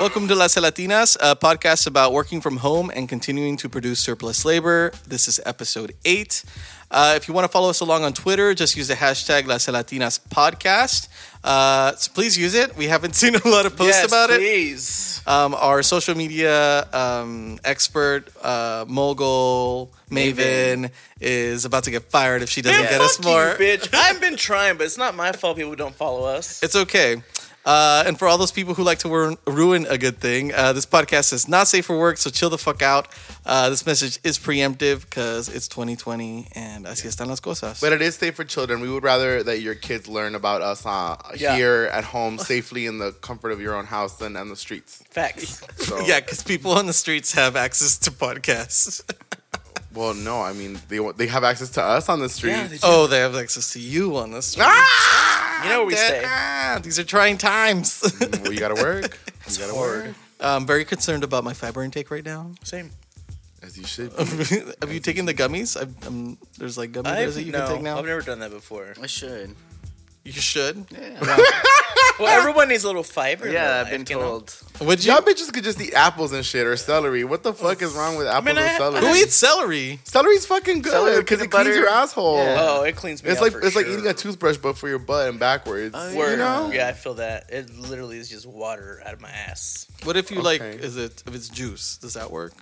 Welcome to Las Gelatinas, a podcast about working from home and continuing to produce surplus labor. This is episode eight. Uh, if you want to follow us along on Twitter, just use the hashtag Las Gelatinas podcast. Uh, so please use it. We haven't seen a lot of posts yes, about it. please. Um, our social media um, expert, uh, mogul, Maven, is about to get fired if she doesn't Man, get us more. you, bitch. I've been trying, but it's not my fault people don't follow us. It's okay. Uh, and for all those people who like to ruin, ruin a good thing, uh, this podcast is not safe for work, so chill the fuck out. Uh, this message is preemptive because it's 2020 and así están las cosas. But it is safe for children. We would rather that your kids learn about us uh, Yeah. here at home safely in the comfort of your own house than on the streets. Facts. So, yeah, because people on the streets have access to podcasts. Well, no, I mean they they have access to us on the streets. Yeah, they do. oh, they have access to you on the streets. ah! You know where we That- stay. ah, these are trying times. well, you gotta work. You gotta work I'm very concerned about my fiber intake right now. Same. as you should. be. have you taken the gummies? I've, um, there's like gummies that you no, can take now. I've never done that before. I should. You should. Yeah, Well, everyone needs a little fiber. yeah I've life, been you know? told. Would you? Y'all bitches could just eat apples and shit or celery. What the fuck is wrong with apples mean, I- and celery? Who eats celery? Celery's fucking good because it peanut cleans your asshole. Yeah. Oh, it cleans me It's out like for it's like eating a toothbrush but for your butt and backwards. Oh, yeah. Word. You know? Yeah, I feel that. It literally is just water out of my ass. What if you like? Is it if it's juice? Does that work?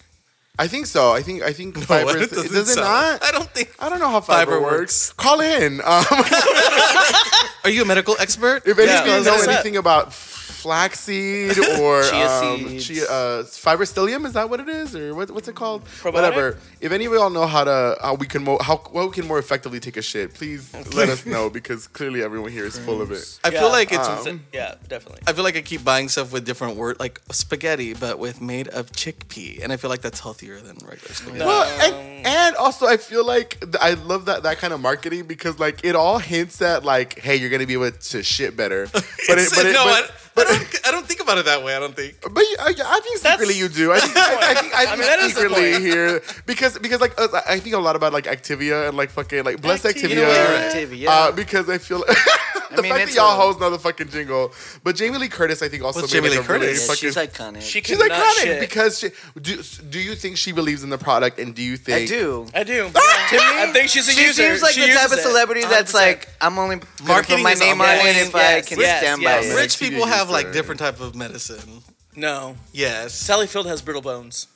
I think so. I think I think fiber. it is- doesn't does it sound- not? I don't think. I don't know how fiber, Fiber works. Call in. Um, Are you a medical expert? if any Yeah, of you know set it up. anything about flaxseed or Chia um, seeds. chia, uh, fibrostelium, is that what it is, or what, what's it called? Probiotic? Whatever. If any of y'all know how to how we can mo- how how we can more effectively take a shit, please let us know because clearly everyone here is full of it. I Yeah. feel like it's. Um, yeah, definitely. I feel like I keep buying stuff with different word, like spaghetti, but with made of chickpea, and I feel like that's healthier than regular spaghetti. Well, and, and also I feel like th- I love that that kind of marketing because like it all hints at like, hey, you're gonna be able to shit better. But it, It's- no, I, I don't. I don't think about it that way. I don't think. But you, I, I think secretly you do. I think I, I think, I I think mean, that is the secretly here because because like uh, I think a lot about like Activia and like fucking like blessed Activia. Activia. You know what? Activia. Uh, because I feel the mean, fact that y'all a- hoes know the fucking jingle, but Jamie Lee Curtis I think also What's made Jamie like Lee a really Curtis? Yeah, fucking. she's iconic. She She's iconic shit. because she, do do you think she believes in the product and do you think I do. I do. To me, I think she's a she user. seems like She the type uses of it. celebrity that's 100%. like, I'm only gonna Marketing my name on on point. it if I can yes, stand yes. by it. Rich people have like different type of medicine. No. Yes. Sally Field has brittle bones.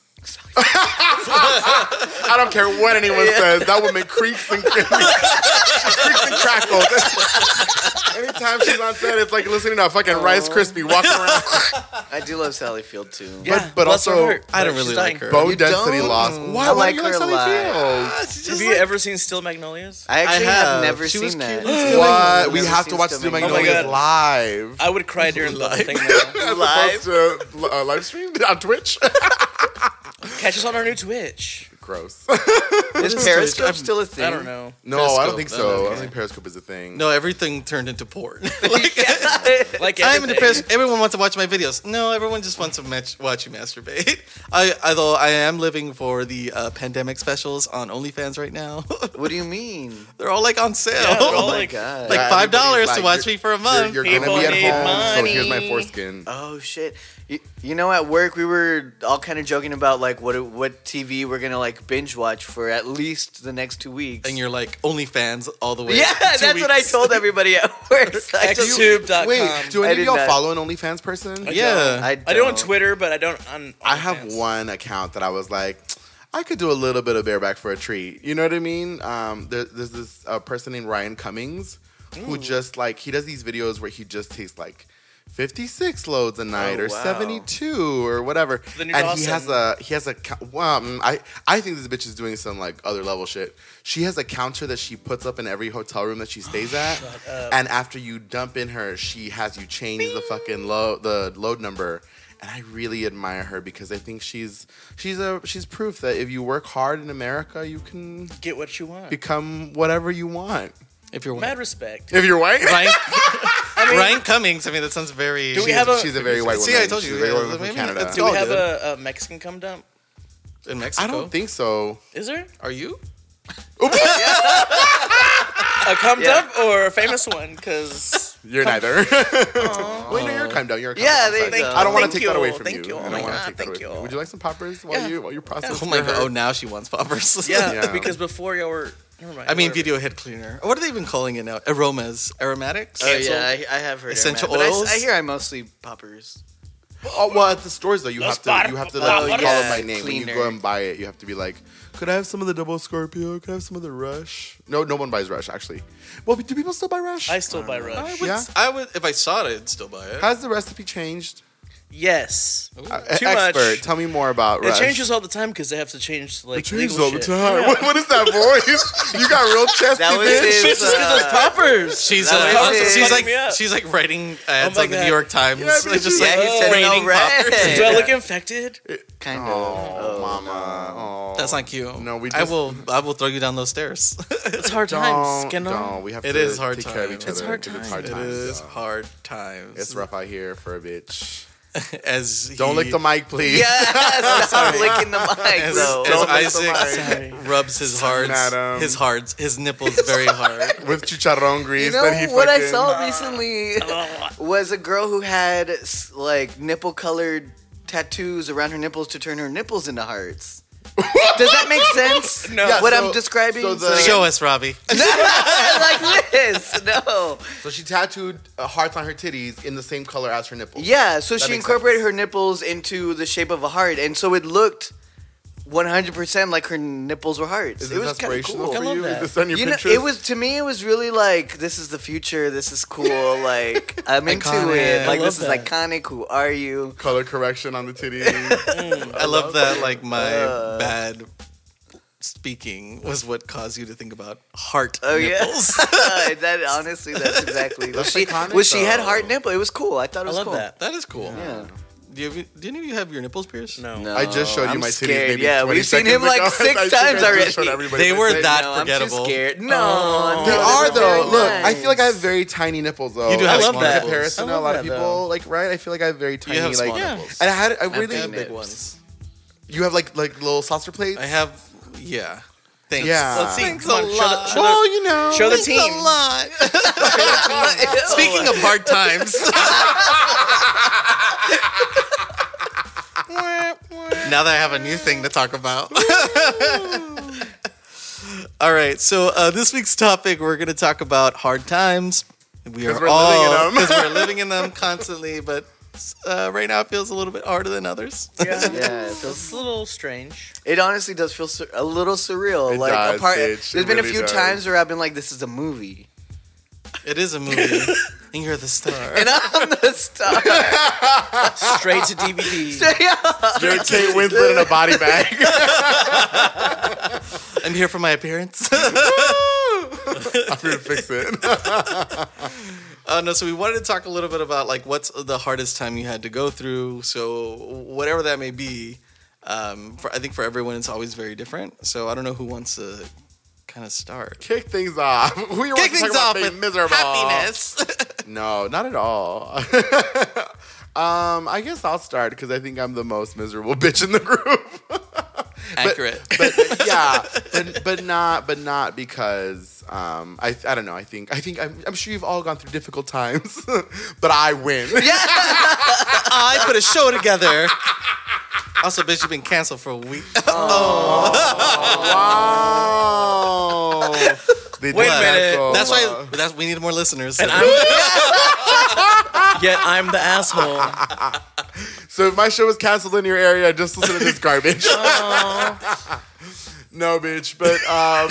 I don't care what anyone says. That woman creaks and creaks and crackles. Anytime she's on set, it's like listening to a fucking Rice Krispie walking around. I do love Sally Field too. Yeah, but bless her also- heart. I don't really like her. Bone You density don't? loss. Mm. Why? I Why like do you like her a Sally lot. Field? Have you ever seen Steel Magnolias? I actually I have, have. never She seen that. What? We have to watch Still Steel Magnolias. Magnolias Oh live. I would cry during the Live. thing. Though. As Live? opposed to uh, live stream on Twitch. Catch us on our new Twitch. Gross. Is is Periscope Twitch? still a thing? I don't know. No, I Periscope. don't think so. I don't think Periscope is a thing. No, everything turned into porn. like, Like I'm into everything. Paris. Everyone wants to watch my videos. No, everyone just wants to match, watch you masturbate. I, although I am living for the uh, pandemic specials on OnlyFans right now. What do you mean? they're all like on sale. Yeah, they're all Oh my like- god. like Yeah, five dollars to like, watch you're- me for a You're, month. you're gonna be at need home, so here's my money. foreskin. Oh shit! You, you know, at work we were all kind of joking about like what what TV we're gonna like binge watch for at least the next two weeks. and you're like OnlyFans all the way. yeah, two that's what I told everybody at work. So I Xtube.com. Wait, do any of y'all not- follow an OnlyFans person? Yeah. I, I do on don't. Twitter, but I don't on. I have one account that I was like, I could do a little bit of bareback for a treat. You know what I mean? Um, there, there's this uh, person named Ryan Cummings who just like he does these videos where he just tastes like 56 loads a night Oh, or wow. 72 or whatever, Then and you're he has a he has a cou- well, mm, I I think this bitch is doing some like other level shit. She has a counter that she puts up in every hotel room that she stays at, and after you dump in her, she has you change the fucking load the load number and I really admire her because I think she's she's a she's proof that if you work hard in America, you can Get what you want. become whatever you want. If you're white Mad respect. If you're white, Ryan, Ryan Cummings. I mean, that sounds very. Do we she's, have a- she's a very white woman. See, I told you, She's a very white woman maybe from Canada. Do we have a, a Mexican cum dump? in Mexico? I don't think so. Is there Are you? a cum Yeah. dump or a famous one? Because You're neither. Wait, no, you're kind of. You're a Yeah, kind there you go. I don't want to take that away from you. Thank you. I Oh don't my want to God, take that thank away you. you. Would you like some poppers while Yeah. you while you process? Oh my your- god! Oh, now she wants poppers. Yeah, Yeah. because before y'all were. Never mind. I mean, video head cleaner. What are they even calling it now? Aromas, aromatics. Oh yeah, I, I have heard Essential aromatic, but I- oils? I, hear I mostly poppers. Oh well, at the stores though, you Los have to you have to like, bar- call yeah, them by name when you cleaner. go and buy it. You have to be like, could I have some of the double Scorpio? Could I have some of the Rush? No, no one buys Rush actually. Well, do people still buy Rush? I still buy I Rush. would, Yeah? I would, if I saw it, I'd still buy it. Has the recipe changed? Yes. Uh, Too expert, much. tell me more about It changes all the time because they have to change like It changes legal all the shit. time. Yeah. What, what is that voice? you got real chesty, That was bitch. his, It's just because uh, those poppers. She's That uh, was it. she's Fucking like me up. she's like writing ads Oh my on the God. New York Times. Yeah, Like, just you like Yeah, he said raining no red. poppers. Do I look infected? Kind of. Oh, mama. Oh. That's not cute. No, we I just- will. I will throw you down those stairs. It's hard Don't, times. Get on. don't. We have It to is hard take care of times. each It's other hard 'cause It's hard times. is y'all. hard times. It's rough out here for a bitch. As Don't lick the mic, please. Yes, stop licking the mic As, though. as Don't Isaac mic. rubs his hearts, Madam. Um, his hearts, his nipples very hard. With chicharron grease. You grease know that he what I fucking- saw recently was a girl who had like nipple colored tattoos around her nipples to turn her nipples into hearts. Does that make sense? No. Yeah, what so- I'm describing. so the- Show us, Robbie. like this. No. So she tattooed uh, hearts on her titties in the same color as her nipples. Yeah, so That she makes incorporated sense. her nipples into the shape of a heart, and so it looked 100% like her nipples were hearts. Is it this was kind of aspirational cool. for I love you? Is that. this on your You know, Pinterest? it was to me. It was really like this is the future. This is cool. Like I'm into Iconic. it. Like this is love that. iconic. Who are you? color correction on the titties. I love that. Like my Uh. bad speaking was what caused you to think about heart Oh nipples. yeah, that honestly, that's exactly. That's she, iconic, well, she had though. heart nipple. It was cool. I thought it I was love cool. that. that is cool. Yeah. Do you have, didn't you have your nipples pierced? No. No, I just showed you I'm my titties. Maybe Yeah, 20 we've seen him seconds like six times already. just showed everybody They were that no, I'm forgettable. too scared. No, Oh. They no, are they're though. very Look, I feel like I have very tiny nipples though. You do have like, love that. comparison I to a love lot of people. though. Like right, I feel like I have very tiny You have like. small Yeah. nipples. And I had I I really I have have big ones. you have like like little saucer plates. I have, yeah. Thanks. Yeah. Let's see. Thanks Come a on, show the, lot. show Well, you know. show the team. a lot. Speaking of hard times. now that I have a new thing to talk about. All right, so uh, this week's topic, we're going to talk about hard times. We are 'Cause we're all living in 'em. because we're living in them constantly, but uh, right now it feels a little bit harder than others. Yeah. Yeah, it feels a little strange. It honestly does feel sur- a little surreal. It like does, apart, bitch. there's It been a few does. times where I've been like, "This is a movie," It is a movie, and you're the star. and I'm the star. Straight to DVD. You're Kate Winslet in a body bag. I'm here for my appearance. I'm here to fix it. Uh, no, so we wanted to talk a little bit about like what's the hardest time you had to go through. So whatever that may be, um, for I think for everyone it's always very different. So I don't know who wants to kind of start. Kick things off. You want Kick things about off being with miserable? happiness. No, not at all. um, I guess I'll start because I think I'm the most miserable bitch in the group. Accurate. but yeah, but but not but not because um I I don't know. I think I think I'm, I'm sure you've all gone through difficult times, but I win. Yeah, I put a show together. Also, bitch, you've been canceled for a week. Oh, Wow. They Wait did a minute. cancel. That's why. That's we need more listeners. And I'm Yet I'm the asshole. So if my show was canceled in your area, just listen to this garbage. no, bitch. But um,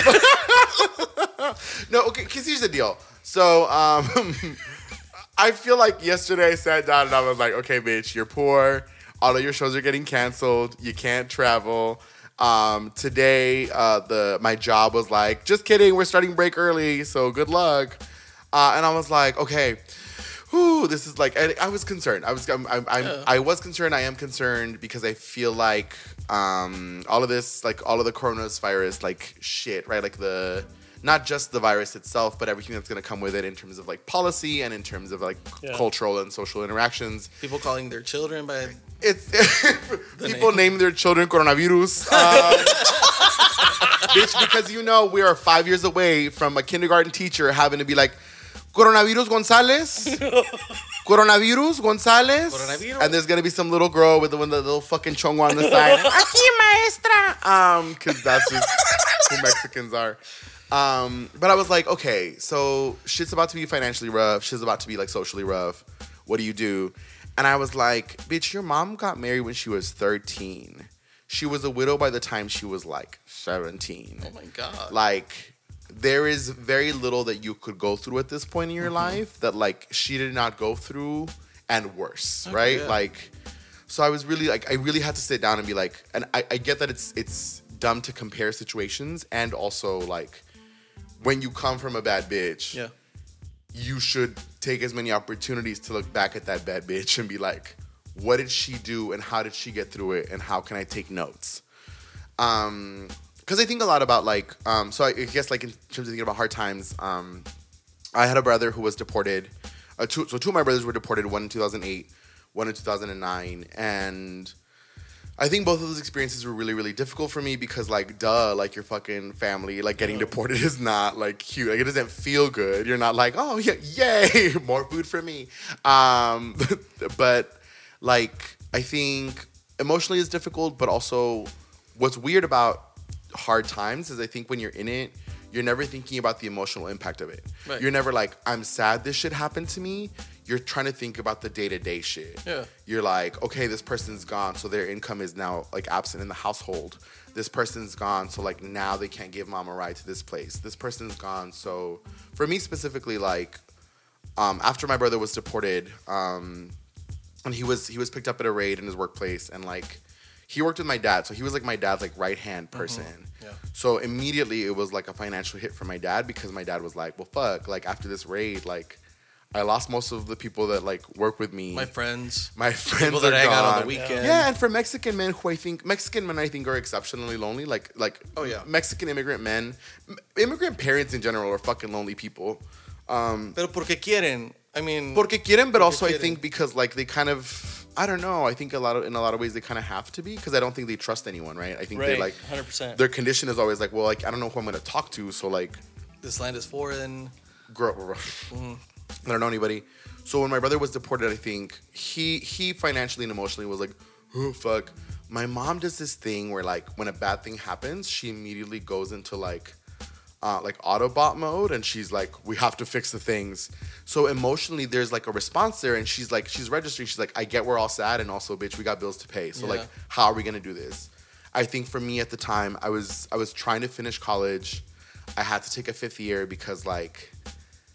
no. Okay, because here's the deal. So um, I feel like yesterday I sat down and I was like, okay, bitch, you're poor. All of your shows are getting canceled. You can't travel. Um, today, uh, the my job was like, just kidding. We're starting break early, so good luck. Uh, and I was like, okay, whew, this is like. I, I was concerned. I was. I'm, I'm, I'm, I was concerned. I am concerned because I feel like um, all of this, like all of the coronavirus, like shit, right? Like the not just the virus itself, but everything that's going to come with it in terms of like policy and in terms of like Yeah. cultural and social interactions People calling their children by it's people name their children coronavirus. Um, bitch, because you know we are five years away from a kindergarten teacher having to be like, Coronavirus Gonzalez. Coronavirus Gonzalez. Coronavirus. And there's gonna be some little girl with the, with the little fucking chongo on the side. Aquí maestra. Um, cause that's just who Mexicans are. Um, but I was like, okay, so shit's about to be financially rough. Shit's about to be like socially rough. What do you do? And I was like, bitch, your mom got married when she was 13. She was a widow by the time she was like 17 Oh my god. like there is very little that you could go through at this point in your Mm-hmm. life that like she did not go through and worse right yeah. like so i was really like i really had to sit down and be like and I, I get that it's it's dumb to compare situations and also like when you come from a bad bitch yeah. you should take as many opportunities to look back at that bad bitch and be like, what did she do and how did she get through it and how can I take notes? Um, because I think a lot about like, um, so I guess like in terms of thinking about hard times, um, I had a brother who was deported. Uh, two, so two of my brothers were deported, one in 2008, one in 2009, and I think both of those experiences were really, really difficult for me because, like, duh, like your fucking family, like getting deported is not like cute. Like, it doesn't feel good. You're not like, oh yeah, yay, more food for me. Um, but like, I think emotionally is difficult, but also what's weird about hard times is I think when you're in it, you're never thinking about the emotional impact of it. Right. You're never like, I'm sad this shit happened to me. You're trying to think about the day to day shit. Yeah. You're like, okay, this person's gone, so their income is now like absent in the household. This person's gone, so like now they can't give mom a ride to this place. This person's gone, so for me specifically, like, um, after my brother was deported, um, and he was he was picked up at a raid in his workplace, and like he worked with my dad, so he was like my dad's like right hand person. Yeah. So immediately it was like a financial hit for my dad because my dad was like, well, fuck, like after this raid, like I lost most of the people that like work with me. My friends. My friends People that are hang out on the weekend. Yeah, and for Mexican men who I think Mexican men I think are exceptionally lonely. Like like Oh, yeah. Mexican immigrant men, immigrant parents in general are fucking lonely people. Um, Pero porque quieren. I mean, porque quieren, but also I think because like they kind of I don't know. I think a lot of in a lot of ways they kind of have to be because I don't think they trust anyone. Right? I think they Right, like 100%. their condition is always like, well, like I don't know who I'm gonna talk to, so like this land is foreign. grow I don't know anybody. So when my brother was deported, I think he he financially and emotionally was like, oh fuck. My mom does this thing where like when a bad thing happens, she immediately goes into like uh, like Autobot mode, and she's like, we have to fix the things. So emotionally, there's like a response there, and she's like, she's registering. She's like, I get we're all sad, and also, bitch, we got bills to pay. So Yeah. like, how are we gonna do this? I think for me at the time, I was I was trying to finish college. I had to take a fifth year because like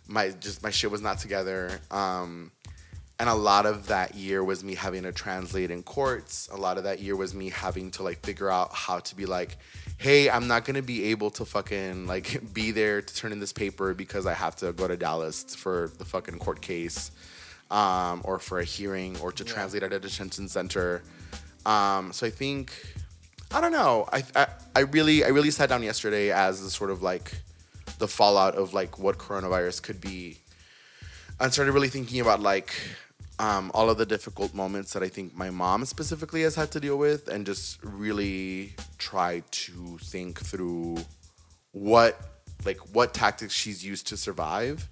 my just my shit was not together. Um, and a lot of that year was me having to translate in courts. A lot of that year was me having to like figure out how to be like, hey, I'm not gonna be able to fucking like be there to turn in this paper because I have to go to Dallas for the fucking court case, um, or for a hearing, or to translate at a detention center. Um, so I think I don't know. I, I I really I really sat down yesterday as the sort of like the fallout of like what coronavirus could be, and started really thinking about like um, all of the difficult moments that I think my mom specifically has had to deal with, and just really try to think through what like what tactics she's used to survive,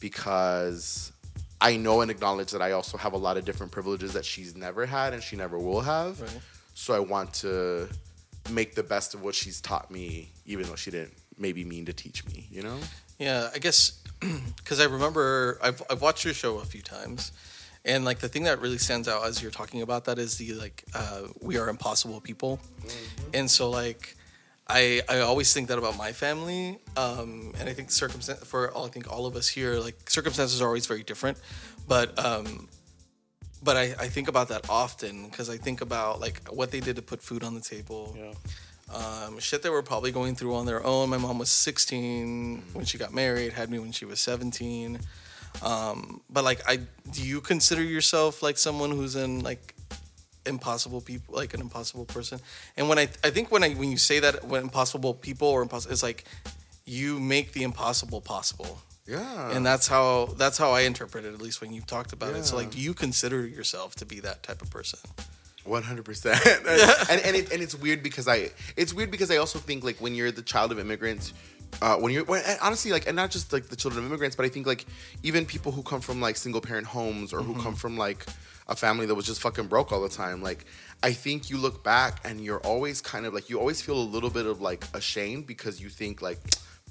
because I know and acknowledge that I also have a lot of different privileges that she's never had and she never will have. Right. So I want to make the best of what she's taught me, even though she didn't maybe mean to teach me, you know? Yeah, I guess because I remember I've I've watched your show a few times, and like the thing that really stands out as you're talking about that is the like uh, we are impossible people, and so like I I always think that about my family, um, and I think circumstance for all I think all of us here like circumstances are always very different, but um, but I, I think about that often because I think about like what they did to put food on the table. Yeah. Um, shit they were probably going through on their own. My mom was 16 when she got married, had me when she was 17. Um, but like, I do you consider yourself like someone who's in like impossible people, like an impossible person? And when I I think when I when you say that when impossible people or impossible, it's like you make the impossible possible. Yeah. And that's how that's how I interpret it, at least when you've talked about it. So like, do you consider yourself to be that type of person? One hundred percent, and and, it, and it's weird because I it's weird because I also think like when you're the child of immigrants, uh, when you're when, honestly like and not just like the children of immigrants but i think like even people who come from like single parent homes or who come from like a family that was just fucking broke all the time like i think you look back and you're always kind of like you always feel a little bit of like ashamed because you think like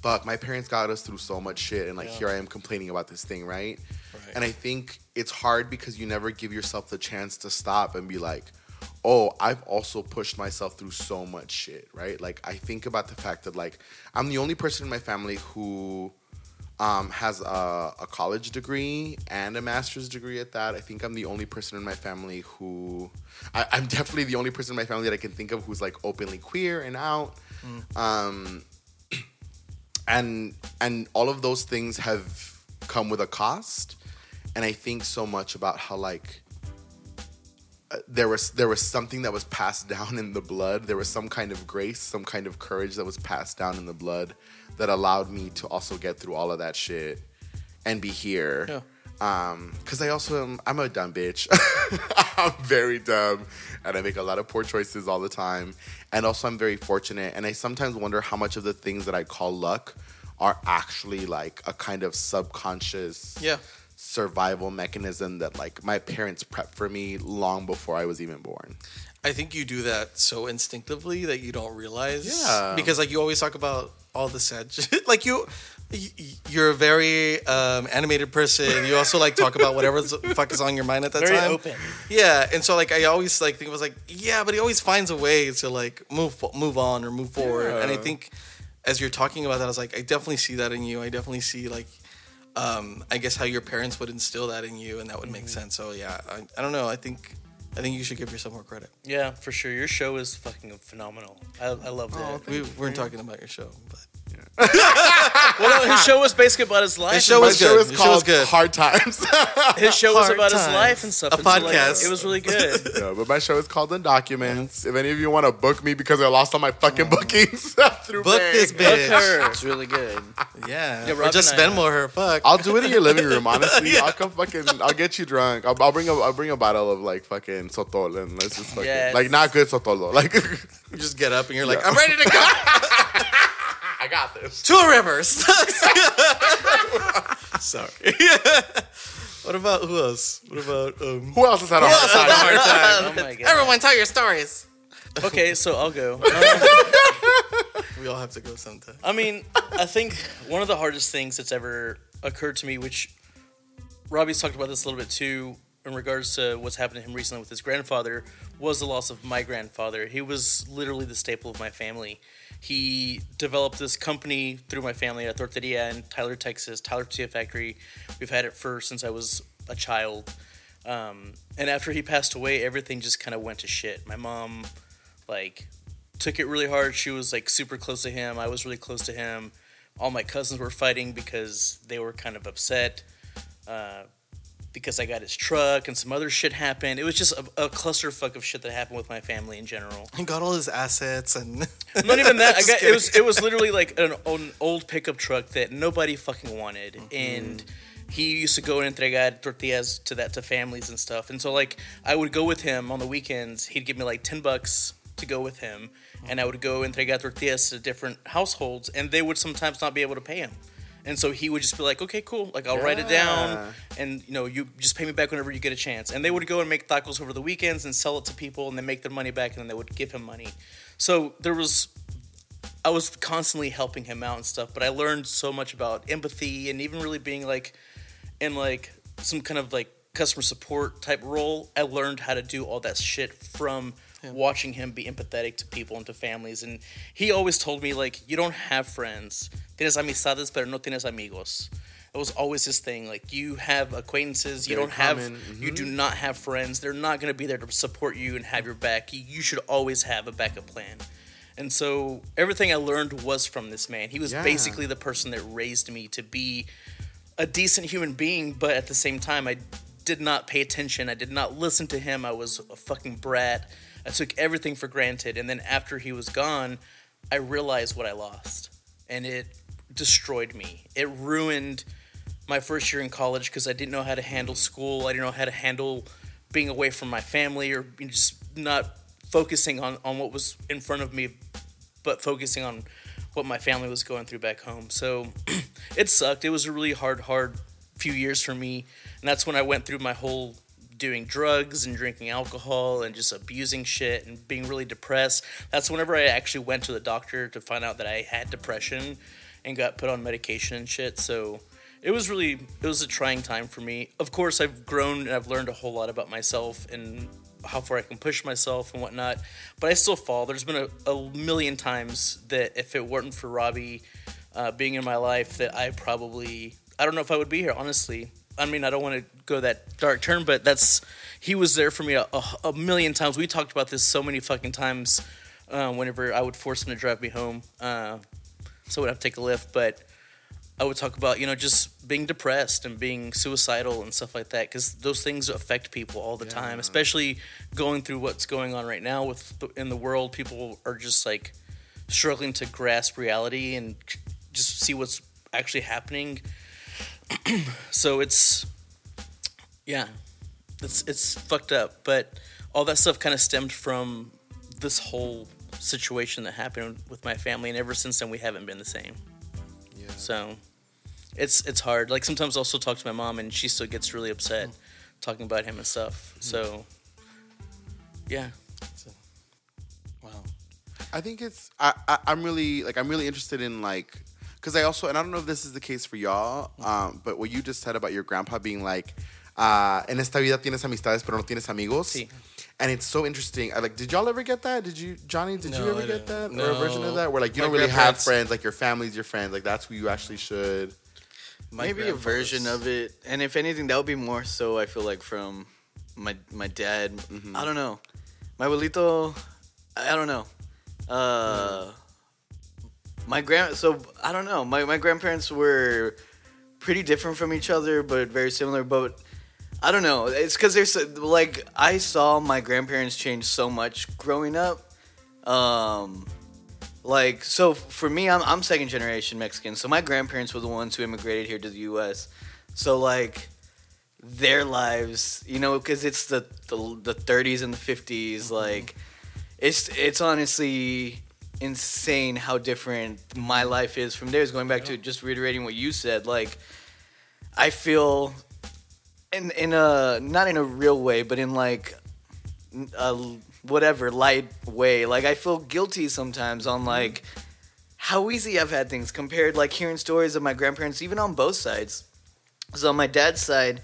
fuck my parents got us through so much shit and like here i am complaining about this thing right? Right. and i think it's hard because you never give yourself the chance to stop and be like oh, I've also pushed myself through so much shit, right? Like I think about the fact that like I'm the only person in my family who um, has a, a college degree and a master's degree at that. I think I'm the only person in my family who I, I'm definitely the only person in my family that I can think of who's like openly queer and out. Um, and and all of those things have come with a cost. And I think so much about how like there was there was something that was passed down in the blood. There was some kind of grace, some kind of courage that was passed down in the blood that allowed me to also get through all of that shit and be here. Yeah. Um, cause I also am I'm a dumb bitch. I'm very dumb and I make a lot of poor choices all the time. And also I'm very fortunate and I sometimes wonder how much of the things that I call luck are actually like a kind of subconscious Yeah. Survival mechanism that like my parents prepped for me long before I was even born. I think you do that so instinctively that you don't realize. Yeah. Because like you always talk about all the sad shit. like you, y- y- you're a very um, animated person. You also like talk about whatever the fuck is on your mind at that Very time. open. Yeah, and so like I always like think it was like yeah, but he always finds a way to like move move on or move forward. And I think as you're talking about that, I was like, I definitely see that in you. I definitely see like. Um, I guess how your parents would instill that in you, and that would make sense. So yeah, I, I don't know. I think I think you should give yourself more credit. Yeah, for sure. Your show is fucking phenomenal. I, I loved it. We weren't talking about your show, but Well, no, his show was basically about his life. His show and My was show good. is Your show was called good. Hard Times. His show was Hard about his life and stuff. A and so, like, podcast. it was really good. yeah, but my show is called Undocuments. If any of you want to book me because I lost all my fucking bookings through book Bing, this Fuck bitch. her. It's really good. Yeah, Yeah, or just spend more Venmo her. Fuck. I'll do it in your living room. Honestly, I'll come fucking. I'll get you drunk. I'll, I'll bring a. I'll bring a bottle of like fucking sotol and let's just fucking Yes. like not good sotol though. Like You just get up and you're like, Yeah. I'm ready to go. I got this. Two rivers. Sorry. what about who else? What about um? Who else has had a hard time? Oh my god. Everyone, tell your stories. Okay, so I'll go. Um, We all have to go sometime. I mean, I think one of the hardest things that's ever occurred to me, which Robbie's talked about this a little bit too, in regards to what's happened to him recently with his grandfather, was the loss of my grandfather. He was literally the staple of my family. He developed this company through my family, at torteria in Tyler, Texas, Tyler Tortilla Factory. We've had it for since I was a child. Um, and after he passed away, everything just kind of went to shit. My mom, like, took it really hard. She was like super close to him. I was really close to him. All my cousins were fighting because they were kind of upset uh, because I got his truck and some other shit happened. It was just a, a clusterfuck of shit that happened with my family in general. He got all his assets and Not even that. I got it was it was literally like an, an old pickup truck that nobody fucking wanted, Mm-hmm. and he used to go and entregar tortillas to that to families and stuff. And so like I would go with him on the weekends. He'd give me like ten bucks to go with him, and I would go and entregar tortillas to different households, and they would sometimes not be able to pay him. And so he would just be like, "Okay, cool. Like I'll write it down, and you know, you just pay me back whenever you get a chance." And they would go and make tacos over the weekends and sell it to people, and then make their money back, and then they would give him money. So there was I was constantly helping him out and stuff, but I learned so much about empathy and even really being like in like some kind of like customer support type role. I learned how to do all that shit from watching him be empathetic to people and to families. And he always told me like, you don't have friends. Tienes amistades, pero no tienes amigos. It was always his thing. Like you have acquaintances, you don't have, common, mhm. you do not have friends. They're not going to be there to support you and have your back. You, you should always have a backup plan. And so everything I learned was from this man. He was Yeah. basically the person that raised me to be a decent human being, but at the same time, I did not pay attention. I did not listen to him. I was a fucking brat. I took everything for granted. And then after he was gone, I realized what I lost. And it destroyed me. It ruined my first year in college because I didn't know how to handle school. I didn't know how to handle being away from my family or just not focusing on, on what was in front of me, but focusing on what my family was going through back home. So it sucked. It was a really hard, hard few years for me, and that's when I went through my whole doing drugs and drinking alcohol and just abusing shit and being really depressed. That's whenever I actually went to the doctor to find out that I had depression and got put on medication and shit. So it was really it was a trying time for me. Of course, I've grown and I've learned a whole lot about myself and how far I can push myself and whatnot. But I still fall. There's been a, a million times that if it weren't for Robbie uh, being in my life, that I probably I don't know if I would be here. Honestly, I mean I don't want to go that dark turn, but that's he was there for me a, a, a million times. We talked about this so many fucking times. Uh, whenever I would force him to drive me home, uh, so I would have to take a lift, but. I would talk about, you know, just being depressed and being suicidal and stuff like that because those things affect people all the yeah. time, especially going through what's going on right now with the, in the world. People are just like struggling to grasp reality and just see what's actually happening. so it's, yeah, it's it's fucked up. But all that stuff kind of stemmed from this whole situation that happened with my family, and ever since then we haven't been the same. Yeah. So it's it's hard. Like sometimes I'll still talk to my mom and she still gets really upset talking about him and stuff. Mm-hmm. So yeah. Wow. I think it's I, I I'm really like I'm really interested in like because I also and I don't know if this is the case for y'all, um, but what you just said about your grandpa being like, uh, en esta vida tienes amistades pero no tienes amigos. Sí and it's so interesting. I, like, did y'all ever get that? Did you, Johnny? Did no, you ever get that no. or a version of that where like you My don't really have friends, like your family's your friends, like that's who you actually should. Maybe a version of it, and if anything, that would be more so. I feel like from my my dad. Mm-hmm. I don't know, my abuelito. I don't know. Uh, my grand. So I don't know. My my grandparents were pretty different from each other, but very similar. But I don't know. It's because there's like I saw my grandparents change so much growing up. Um, like so for me, I'm I'm second generation Mexican. So my grandparents were the ones who immigrated here to the U.S. So like their lives, you know, because it's the, the the 30s and the 50s. Mm-hmm. Like it's it's honestly insane how different my life is from theirs. Going back yeah. to just reiterating what you said, like I feel in in a not in a real way, but in like a whatever light way. Like I feel guilty sometimes on mm-hmm. like how easy I've had things compared like hearing stories of my grandparents even on both sides. So on my dad's side,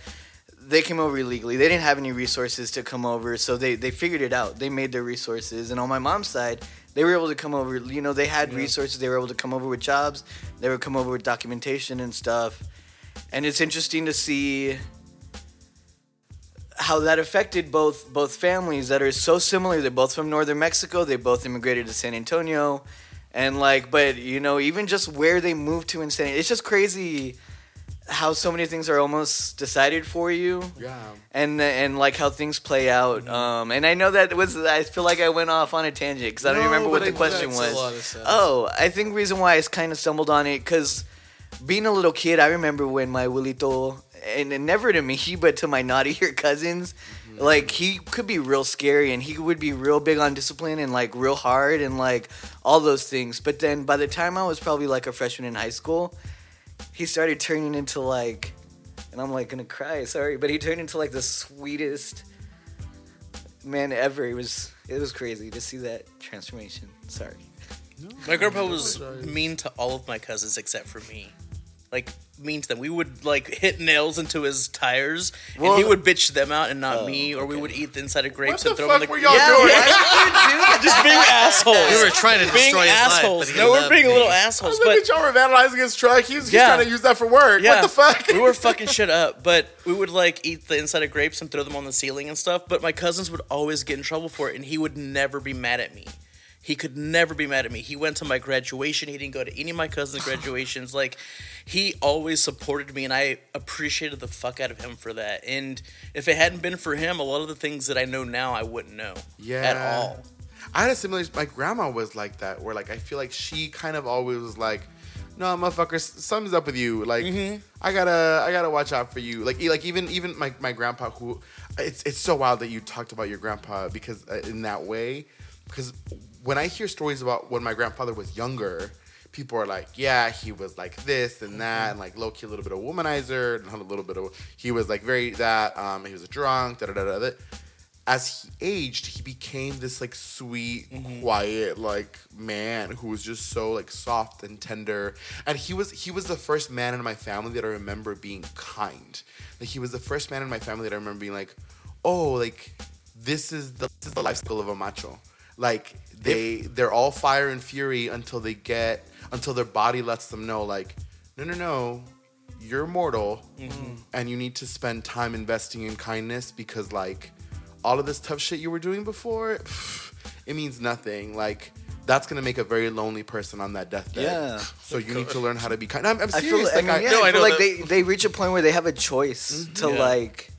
they came over illegally. They didn't have any resources to come over, so they they figured it out. They made their resources. And on my mom's side, they were able to come over, you know, they had yeah. resources. They were able to come over with jobs. They would come over with documentation and stuff. And it's interesting to see how that affected both both families that are so similar. They're both from northern Mexico. They both immigrated to San Antonio, and like, but you know, even just where they moved to in San, it's just crazy how so many things are almost decided for you. Yeah. And and like how things play out. Mm-hmm. Um, and I know that was I feel like I went off on a tangent because I don't no, remember what the question was. Oh, I think reason why I kind of stumbled on it because being a little kid, I remember when my Wilito and, and never to me, but to my naughtier cousins. Mm-hmm. Like he could be real scary, and he would be real big on discipline and like real hard and like all those things. But then by the time I was probably like a freshman in high school, he started turning into like, and I'm like gonna cry, sorry, but he turned into like the sweetest man ever. It was it was crazy to see that transformation. Sorry. No, my grandpa was mean to all of my cousins except for me. Like mean to them. We would like hit nails into his tires, well, and he would bitch them out and not oh, me. Or okay. we would eat the inside of grapes what and throw them in the. What y'all yeah, doing? Why do Just being assholes. We were trying to being destroy assholes. his life. No, we're being me. little assholes. Look at y'all were vandalizing his truck. He's, he's yeah. trying to use that for work. Yeah. What the fuck? we were fucking shit up, but we would like eat the inside of grapes and throw them on the ceiling and stuff. But my cousins would always get in trouble for it, and he would never be mad at me. He could never be mad at me. He went to my graduation. He didn't go to any of my cousins' graduations. like, he always supported me, and I appreciated the fuck out of him for that. And if it hadn't been for him, a lot of the things that I know now, I wouldn't know. Yeah. At all. I had a similar. My grandma was like that, where like I feel like she kind of always was like, "No, motherfucker, something's up with you. Like, mm-hmm. I gotta, I gotta watch out for you. Like, like even, even my my grandpa, who, it's it's so wild that you talked about your grandpa because uh, in that way, because when I hear stories about when my grandfather was younger, people are like, yeah, he was like this and that, and like low key a little bit of womanizer, and a little bit of he was like very that. Um, he was a drunk. Da da da da. As he aged, he became this like sweet, quiet like man who was just so like soft and tender. And he was he was the first man in my family that I remember being kind. Like he was the first man in my family that I remember being like, oh, like this is the this is the life cycle of a macho. Like they they're all fire and fury until they get until their body lets them know like no no no you're mortal mm-hmm. and you need to spend time investing in kindness because like all of this tough shit you were doing before it means nothing like that's gonna make a very lonely person on that deathbed. Yeah. So you need to learn how to be kind. I'm, I'm I serious. feel, I like, mean, yeah, No, I I feel like that- they, they reach a point where they have a choice to Yeah. like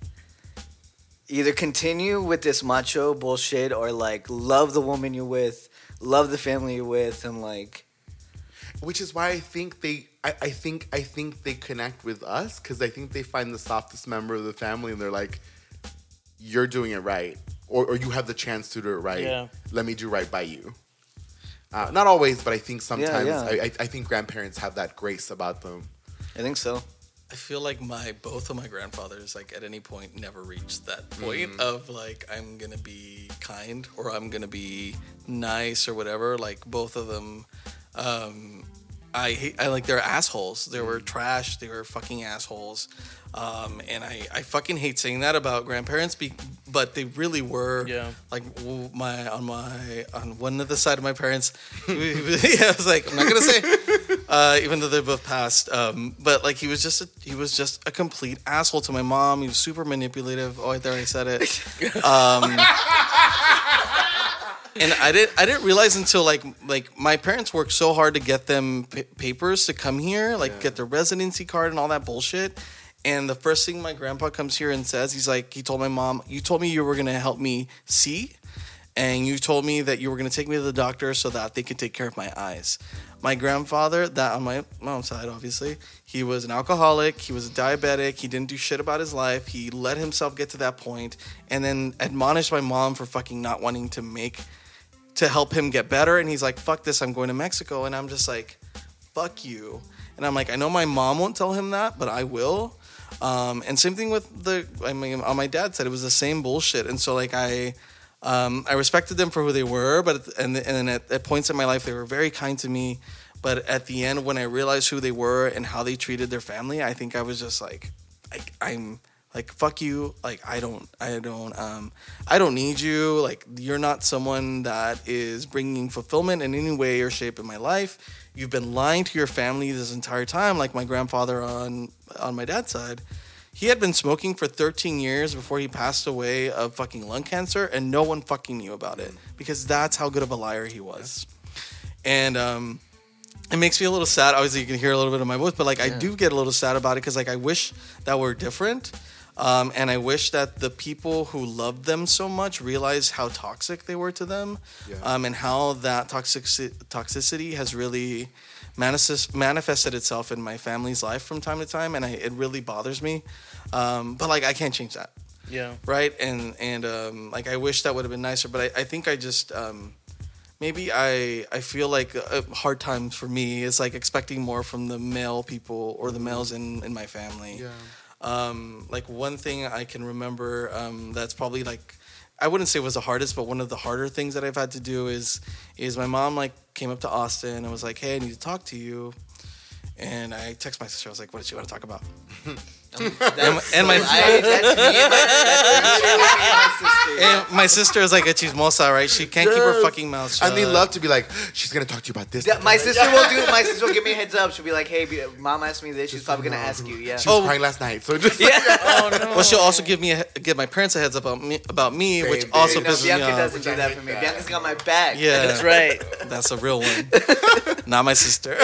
either continue with this macho bullshit or like love the woman you're with, love the family you're with, and like which is why I think they I, I think I think they connect with us because I think they find the softest member of the family and they're like, You're doing it right. Or or you have the chance to do it right. Yeah. Let me do right by you. Uh, not always, but I think sometimes yeah. I, I, I think grandparents have that grace about them. I think so. I feel like my both of my grandfathers like at any point never reached that point of like I'm gonna be kind or I'm gonna be nice or whatever. Like both of them, um, I hate. I like they're assholes. They were trash. They were fucking assholes. Um, and I, I fucking hate saying that about grandparents, be, but they really were. Yeah. Like my on my on one of the side of my parents, yeah, I was like I'm not gonna say uh, even though they both passed. Um, but like he was just a, he was just a complete asshole to my mom. He was super manipulative. Oh, I there I said it. Um, and I didn't I didn't realize until like like my parents worked so hard to get them p- papers to come here, like get their residency card and all that bullshit. And the first thing my grandpa comes here and says, he's like, he told my mom, "You told me you were gonna help me see." And you told me that you were going to take me to the doctor so that they could take care of my eyes. My grandfather, that on my mom's side, obviously, he was an alcoholic. He was a diabetic. He didn't do shit about his life. He let himself get to that point, and then admonished my mom for fucking not wanting to make to help him get better. And he's like, "Fuck this! I'm going to Mexico." And I'm just like, "Fuck you!" And I'm like, I know my mom won't tell him that, but I will. Um, and same thing with the, I mean, on my dad's side, it was the same bullshit. And so like I, um, I respected them for who they were, but and and at, at points in my life they were very kind to me. But at the end, when I realized who they were and how they treated their family, I think I was just like, like I'm like fuck you. Like I don't, I don't, um, I don't need you. Like you're not someone that is bringing fulfillment in any way or shape in my life. You've been lying to your family this entire time, like my grandfather on on my dad's side. He had been smoking for 13 years before he passed away of fucking lung cancer, and no one fucking knew about it because that's how good of a liar he was. And um, it makes me a little sad. Obviously, you can hear a little bit of my voice, but like I do get a little sad about it because like I wish that were different. Um, and I wish that the people who loved them so much realized how toxic they were to them, Yeah. um, and how that toxic toxicity has really manifest, manifested itself in my family's life from time to time, and I, it really bothers me. Um, but like I can't change that Yeah. right and and um like i wish that would have been nicer but i, I think i just um maybe i i feel like uh, hard times for me is like expecting more from the male people or the males in in my family Yeah. Um like one thing i can remember um that's probably like I wouldn't say it was the hardest, but one of the harder things that I've had to do is is my mom like came up to Austin and was like, "Hey, I need to talk to you." And I text my sister. I was like, "What did she want to talk about?" That's and my- so- I, me and my, and my sister. And my sister is like a chismosa, right? She can't keep her fucking mouth shut. And they love to be like, she's gonna talk to you about this. Yeah, my sister will do. My sister will give me a heads up. She'll be like, "Hey, be- mom asked me this. She's probably gonna ask you." Yeah. She was Oh. crying last night, so just Yeah. Oh no. Well, she'll also give me a, give my parents a heads up about me, about me which Baby. also no, pisses me Bianca off. doesn't do that for me. that. Bianca's got my back. Yeah, That's right. That's a real one, not my sister.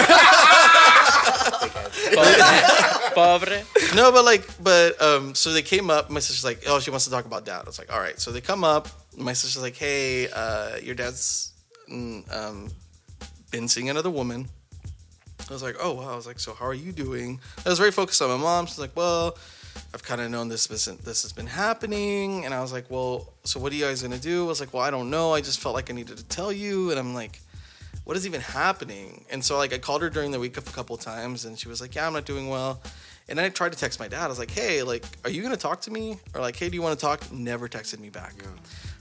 Pobre. Pobre. no, but like, but um, so they came up. My sister's like, oh, she wants to talk about dad. I was like, all right. So they come up. My sister's like, hey, uh, your dad's mm, um, been seeing another woman. I was like, oh wow. I was like, so how are you doing? I was very focused on my mom. She's like, well, I've kind of known this this has been happening, and I was like, well, so what are you guys gonna do? I was like, well, I don't know. I just felt like I needed to tell you, and I'm like, what is even happening? And so like I called her during the week a couple times, and she was like, yeah, I'm not doing well. And then I tried to text my dad. I was like, hey, like, are you gonna talk to me? Or like, hey, do you want to talk? Never texted me back.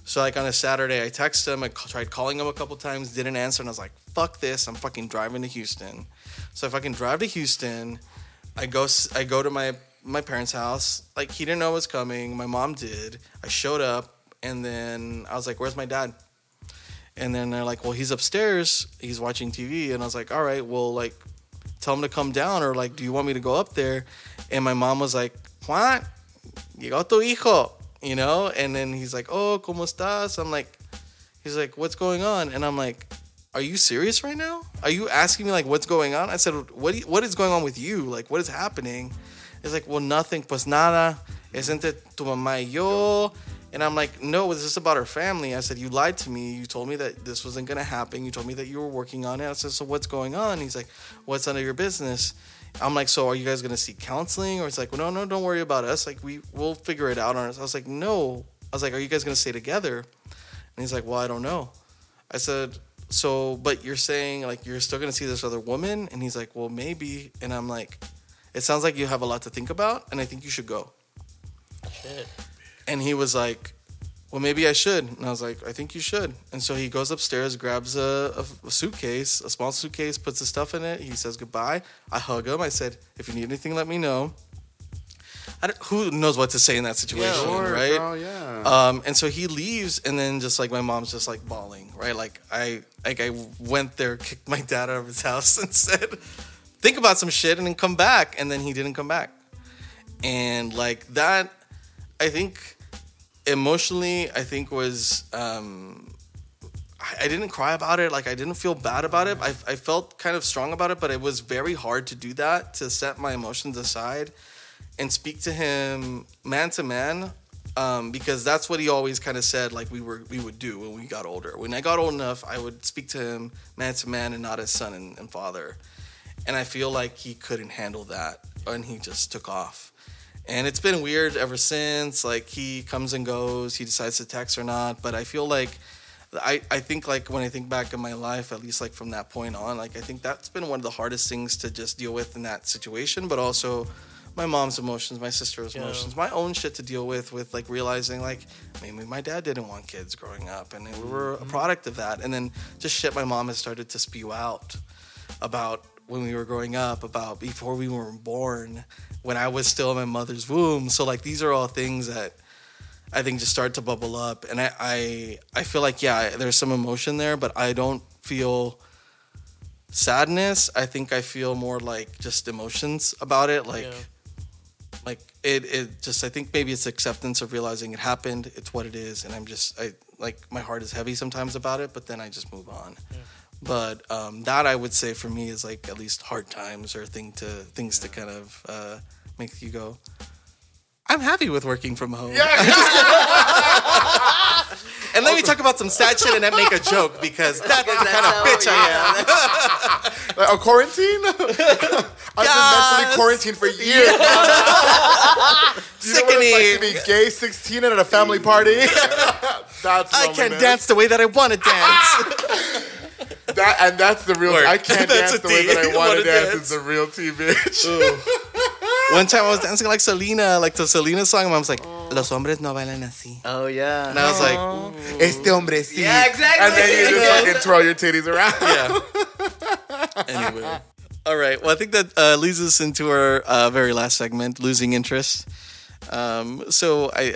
So like on a Saturday, I texted him. I tried calling him a couple times, didn't answer, and I was like, "Fuck this! I'm fucking driving to Houston." So I fucking drive to Houston. I go. I go to my my parents' house. Like he didn't know I was coming. My mom did. I showed up, and then I was like, "Where's my dad?" And then they're like, "Well, he's upstairs. He's watching TV." And I was like, "All right, well, like, tell him to come down, or like, do you want me to go up there?" And my mom was like, "Juan, llegó tu hijo," you know. And then he's like, "Oh, cómo estás?" I'm like, he's like, "What's going on?" And I'm like, "Are you serious right now? Are you asking me like what's going on?" I said, "What? you- what is going on with you? Like, what is happening?" It's like, "Well, nothing. Pues nada. Es entre tu mamá y yo." And I'm like, no, this is about our family. I said, you lied to me. You told me that this wasn't going to happen. You told me that you were working on it. I said, so what's going on? He's like, what's of your business? I'm like, so are you guys going to seek counseling? Or it's like, well, no, no, don't worry about us. Like, we, we'll figure it out on us. I was like, no. I was like, are you guys going to stay together? And he's like, well, I don't know. I said, so, but you're saying like you're still going to see this other woman? And he's like, well, maybe. And I'm like, it sounds like you have a lot to think about. And I think you should go. Shit. And he was like, well, maybe I should. And I was like, I think you should. And so he goes upstairs, grabs a, a, suitcase, a small suitcase, puts his stuff in it. He says goodbye. I hug him. I said, if you need anything, let me know. I don't, who knows what to say in that situation, Sure, right? bro, yeah. Um, and so he leaves, and then just like my mom's just like bawling, right? Like I, like I went there, kicked my dad out of his house, and said, "Think about some shit, and then come back." And then he didn't come back, and like that, I think emotionally, I think was um, I, didn't cry about it. Like I didn't feel bad about it. I, I felt kind of strong about it, but it was very hard to do that to set my emotions aside and speak to him man to man. Um, because that's what he always kind of said, like we were we would do when we got older. When I got old enough, I would speak to him man to man and not as son and, and father. And I feel like he couldn't handle that, and he just took off. And it's been weird ever since. Like he comes and goes, he decides to text or not. But I feel like I, I think like when I think back in my life, at least like from that point on, like I think that's been one of the hardest things to just deal with in that situation. But also my mom's emotions, my sister's Yeah. emotions, my own shit to deal with, with like realizing like maybe my dad didn't want kids growing up, and we were a mm-hmm. product of that. And then just shit my mom has started to spew out about when we were growing up, about before we were born, when I was still in my mother's womb. So like these are all things that I think just start to bubble up, and I I, I feel like yeah, there's some emotion there, but I don't feel sadness. I think I feel more like just emotions about it, like. Yeah. Like it, it just I think maybe it's acceptance of realizing it happened. It's what it is, and I'm just I like my heart is heavy sometimes about it, but then I just move on. But um, that I would say for me is like at least hard times or thing to things to kind of uh, make you go. I'm happy with working from home. and let me talk about some sad shit and then make a joke because that's the kind of bitch I am. Like, a quarantine? I've been mentally Yes. quarantined for years. Do you know what it's like to be gay, 16, and at a family party? that's I can't loneliness. dance the way that I want to dance. That, and that's the real. Word. I can't That's dance a the way that I want Wanna dance. dance. It's a real T, bitch. One time I was dancing like Selena, like the Selena song. and I was like, "Los hombres no bailan así." Oh yeah. And I was like, Este hombre sí. Yeah, exactly. And then you just fucking twirl your titties around. yeah. anyway. All right. Well, I think that uh, leads us into our uh, very last segment, losing interest. Um, so I,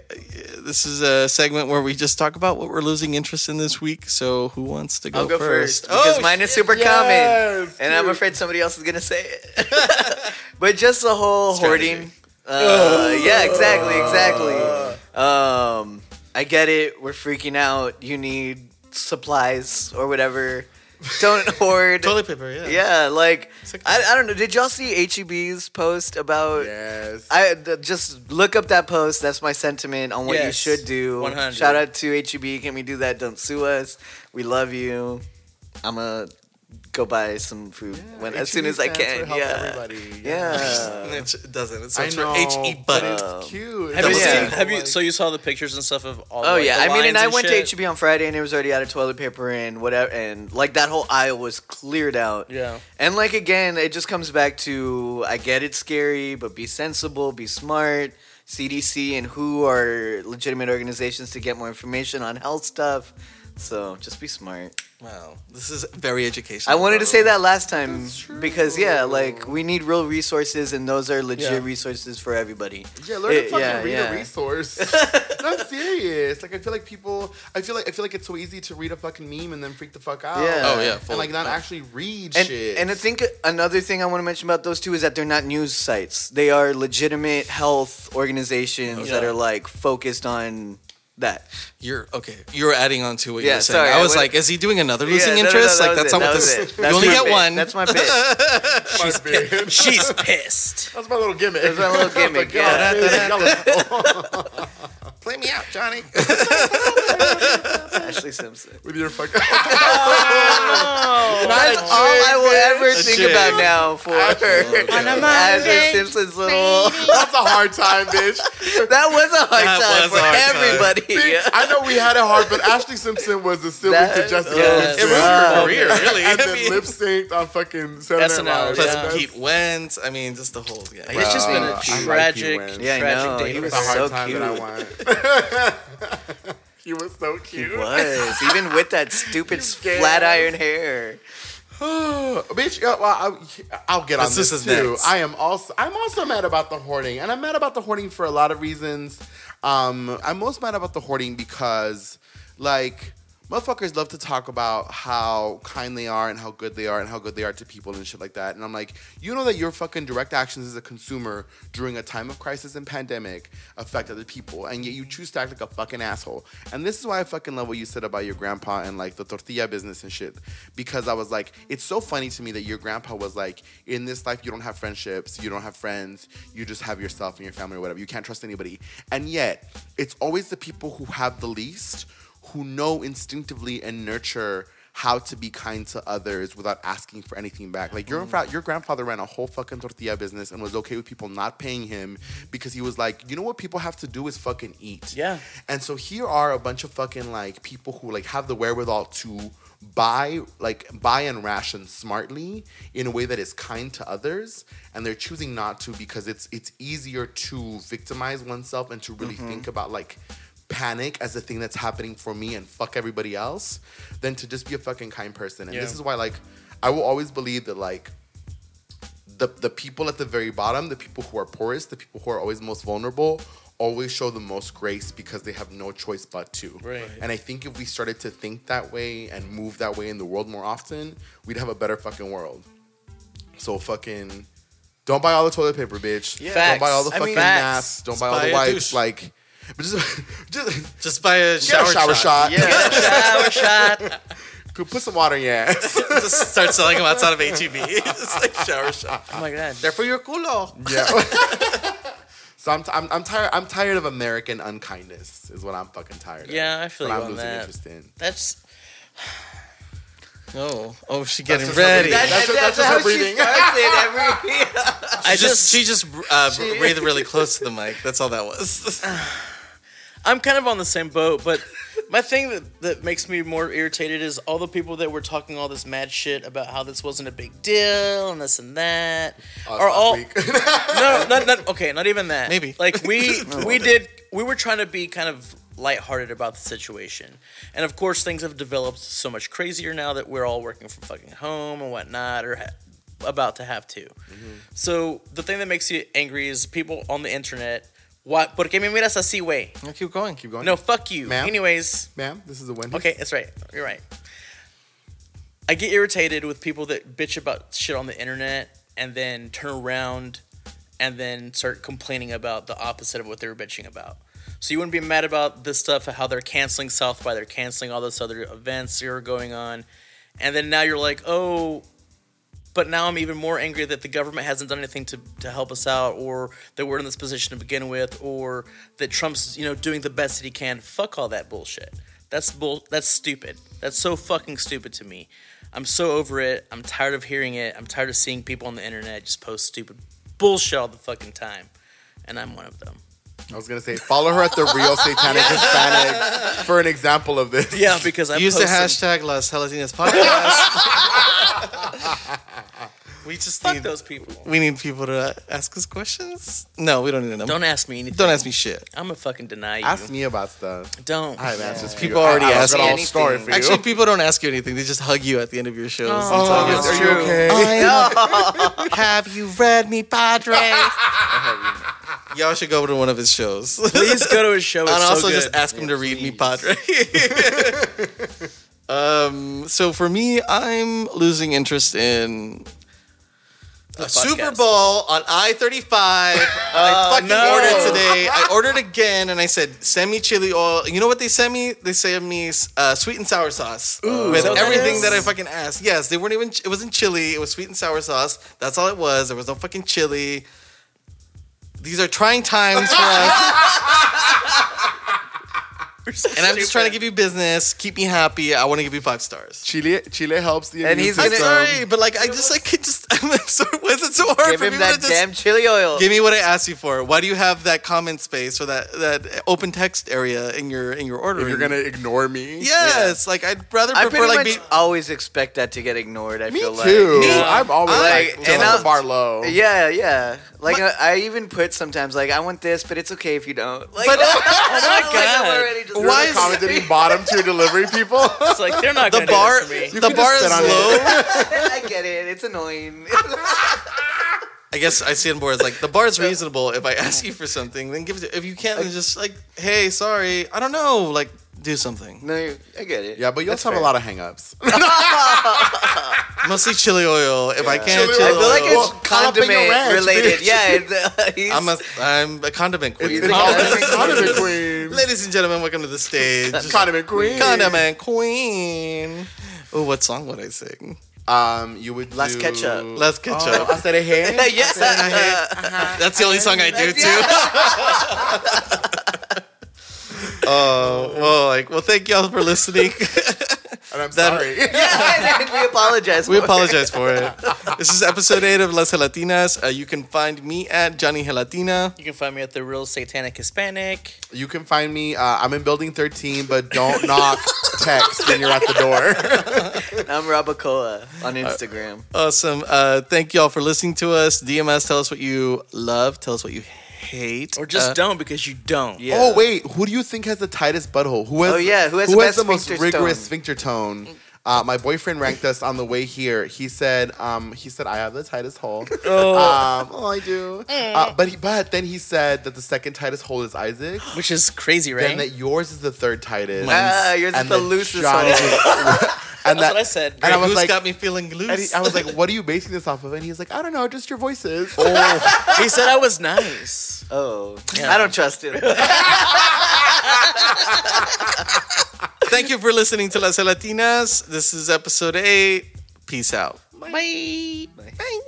this is a segment where we just talk about what we're losing interest in this week. So who wants to go, I'll go first, Oh, because mine is super yes, common, and I'm afraid somebody else is gonna say it. but just the whole Strategy. hoarding. Uh, yeah, exactly, exactly. Um, I get it. We're freaking out. You need supplies or whatever. Don't hoard. toilet paper. Yeah. Yeah, like It's like- I, I don't know. Did y'all see HEB's post about? Yes. I th- just look up that post. That's my sentiment on what you should do. 100. Shout out to HEB. Can we do that? Don't sue us. We love you. I'm a go buy some food when as soon as I can. help Yeah. Yeah. It doesn't. It I stands for H E but button. it's cute. Have you Yeah. seen? Have you? So you saw the pictures and stuff of all. Oh like, yeah, the I mean, and lines I went shit? to HEB on Friday, and it was already out of toilet paper and whatever, and like that whole aisle was cleared out. Yeah. And like again, it just comes back to I get it's scary, but be sensible, be smart. CDC and WHO are legitimate organizations to get more information on health stuff. So just be smart. Wow, this is very educational. I wanted to say that last time because yeah, like we need real resources, and those are legit Yeah. resources for everybody. Yeah, learn It- to fucking yeah, read yeah. a resource. no, I'm serious. Like I feel like people, I feel like I feel like it's so easy to read a fucking meme and then freak the fuck out. Yeah. Oh, yeah, and like not actually read And, shit. and I think another thing I want to mention about those two is that they're not news sites. They are legitimate health organizations that Yeah. are like focused on that. You're okay. You're adding on to what Yeah, you're saying. sorry, I I was would- like, is he doing another losing Yeah, no, no, no, interest? like that's not what that was this. it. You only get bit. one. That's my bit. She's big. She's pissed. That's my little gimmick. That's my little gimmick, yeah. Big, y'all Play me out, Johnny. Ashlee Simpson. with your fucking. Oh, that's all I will ever A think chick. about now for Ashlee Simpson's little. That's a hard time, bitch. That was a hard That time was for a hard time. everybody. I know we had it hard, but Ashlee Simpson was the sibling to That- Jessica yeah. It Simpson. ruined Wow. her career, really. and I then mean, lip synced on fucking Saturday SNL, Night Live. plus yeah. That's- Pete Wentz. I mean, just the whole. Yeah. It's just been Bro, a I like Pete tragic, Wentz. Yeah, I tragic know. day He for was It's a hard so time cute. that I want. he was so cute. He was even with that stupid flat iron hair. Bitch, yeah, well, I, I'll get on This this, is too. next. I am also I'm also mad about the hoarding, and I'm mad about the hoarding for a lot of reasons. Um, I'm most mad about the hoarding because, like, motherfuckers love to talk about how kind they are and how good they are and how good they are to people and shit like that. And I'm like, you know that your fucking direct actions as a consumer during a time of crisis and pandemic affect other people, and yet you choose to act like a fucking asshole. And this is why I fucking love what you said about your grandpa and like the tortilla business and shit. Because I was like, it's so funny to me that your grandpa was like, in this life you don't have friendships, you don't have friends, you just have yourself and your family or whatever. You can't trust anybody. And yet, it's always the people who have the least who know instinctively and nurture how to be kind to others without asking for anything back. Like your mm-hmm. fra- your grandfather ran a whole fucking tortilla business and was okay with people not paying him because he was like, you know what people have to do is fucking eat. Yeah. And so here are a bunch of fucking like people who like have the wherewithal to buy like buy and ration smartly in a way that is kind to others and they're choosing not to because it's it's easier to victimize oneself and to really mm-hmm. think about like panic as a thing that's happening for me and fuck everybody else than to just be a fucking kind person. And this is why like I will always believe that like the the people at the very bottom, the people who are poorest, the people who are always most vulnerable, always show the most grace because they have no choice but to. Right. And I think if we started to think that way and move that way in the world more often, we'd have a better fucking world. So fucking don't buy all the toilet paper, bitch. Yeah. Don't buy all the Facts. I fucking mean, masks. Don't buy all the wipes. douche. Like, but just, just Just buy a get shower, a shower shot. Yeah. Shower shot. Go Put some water in your ass. Just start selling them outside of HEB. Just like shower shot. Oh my god. They're for your culo. Yeah. so I'm, I'm, I'm tired. I'm tired of American unkindness. Is what I'm fucking tired of. Yeah, I feel What you I'm on losing that. interest in. That's Oh, oh, she getting just ready. breathing. That's just- that's just her breathing. she starts it every. I She just she just uh, breathed really close to the mic. That's all that was. I'm kind of on the same boat, but my thing that, that makes me more irritated is all the people that were talking all this mad shit about how this wasn't a big deal and this and that oh, Us are all week. no, not, not okay, not even that. Maybe. like we we did we were trying to be kind of lighthearted about the situation, and of course things have developed so much crazier now that we're all working from fucking home and whatnot, or ha- about to have to. Mm-hmm. So the thing that makes you angry is people on the internet. What? ¿Por qué me miras así, güey? I'll keep going. Keep going. No, fuck you. Ma'am? Anyways, ma'am. This is a win. okay, that's right. You're right. I get irritated with people that bitch about shit on the internet and then turn around and then start complaining about the opposite of what they were bitching about. So you wouldn't be mad about this stuff, how they're canceling South by, they're canceling all those other events that are going on, and then now you're like, oh, but now I'm even more angry that the government hasn't done anything to, to help us out, or that we're in this position to begin with, or that Trump's you know doing the best that he can. Fuck all that bullshit. That's bull. That's stupid. That's so fucking stupid to me. I'm so over it. I'm tired of hearing it. I'm tired of seeing people on the internet just post stupid bullshit all the fucking time, and I'm one of them. I was gonna say follow her at the real Satanic Hispanic for an example of this. Yeah, because I Use the post some- hashtag Las Gelatinas podcast. we just Fuck need those people. we need people to ask us questions. No, we don't need them. Don't ask me anything. Don't ask me shit. I'm gonna fucking deny you. Ask me about stuff. Don't. I have answers for People you. already I, I ask got a whole me story anything. for you. Actually, people don't ask you anything. They just hug you at the end of your shows. and oh, tell you, are you okay? I- have you read me, Padre? Y'all should go to one of his shows. Please go to his show. It's and so also just ask him to read me Padre. um, so for me, I'm losing interest in a Super. Bowl on I thirty five. I fucking no. ordered today. I ordered again, and I said, "Send me chili oil." You know what they sent me? They sent me uh, sweet and sour sauce with is that everything that I fucking asked. Yes, they weren't even. It wasn't chili. It was sweet and sour sauce. That's all it was. There was no fucking chili. These are trying times for us. And I'm just trying to give you business, keep me happy. I want to give you five stars. Chile, Chile helps the And immune he's I'm gonna- sorry, but like I just like it just I'm sorry. Why is it so hard Give for him me that to just damn chili oil. give me what I asked you for? Why do you have that comment space or that that open text area in your in your order? If you're gonna ignore me, yes, like I'd rather I prefer pretty like much be. always expect that to get ignored. I me feel too. like. Yeah. I'm always Like, like, and and I'll- the bar low. Yeah, yeah. Like But- I, I even put sometimes like I want this, but it's okay if you don't. Like, But- oh my I'm God. already just You're Why the is- commenting bottom tier delivery people. It's like they're not The gonna bar, do this to me. the can bar just is sit on it. low. I get it. It's annoying. I guess I see on board. It's like the bar is reasonable. If I ask you for something, then give it. If you can't, then just like, hey, sorry, I don't know, like do something. no, I get it. yeah, but you That's also have a fair. lot of hangups. Mostly chili oil. If I can't, Chili chili I oil. feel like it's Well, jalapeno condiment ranch, related. bitch. Yeah, it's, uh, he's, I'm a I'm a condiment queen. It's Condiment condiment queen. Ladies and gentlemen, welcome to the stage. Condiment queen. Condiment queen. Oh, what song would I sing? Um, you would Las do... Ketchup. Let's catch Oh, up. I said it here. yeah. That's the only song I do too. Oh well, like well, thank y'all for listening. And I'm That- sorry. yeah, we apologize. we for it. apologize for it. This is episode eight of Las Gelatinas. Uh, you can find me at Johnny Gelatina. You can find me at the Real Satanic Hispanic. You can find me. Uh, I'm in building 13, but don't knock. Text when you're at the door. I'm Rabacoa on Instagram. Awesome. Uh, thank y'all for listening to us. DMS, tell us what you love. Tell us what you hate. Or just Uh, don't because you don't. yeah. Oh wait, who do you think has the tightest butthole? Who has? Oh, yeah, who has the best most sphincter rigorous tone? sphincter tone? Uh, my boyfriend ranked us on the way here. He said, um, he said I have the tightest hole. Oh, Um, oh, I do. Uh, but he, but then he said that the second tightest hole is Isaac. which is crazy, Then right? that yours is the third tightest. Ah, yours is the loosest Johnny's hole. and That's that, what I said. and I was Who's like, got me feeling loose? and he, I was like, what are you basing this off of? And he's was like, I don't know, just your voices. Oh, he said I was nice. Oh, Yeah. I don't trust him. Thank you for listening to Las Latinas. This is episode eight. Peace out. Bye. Bye.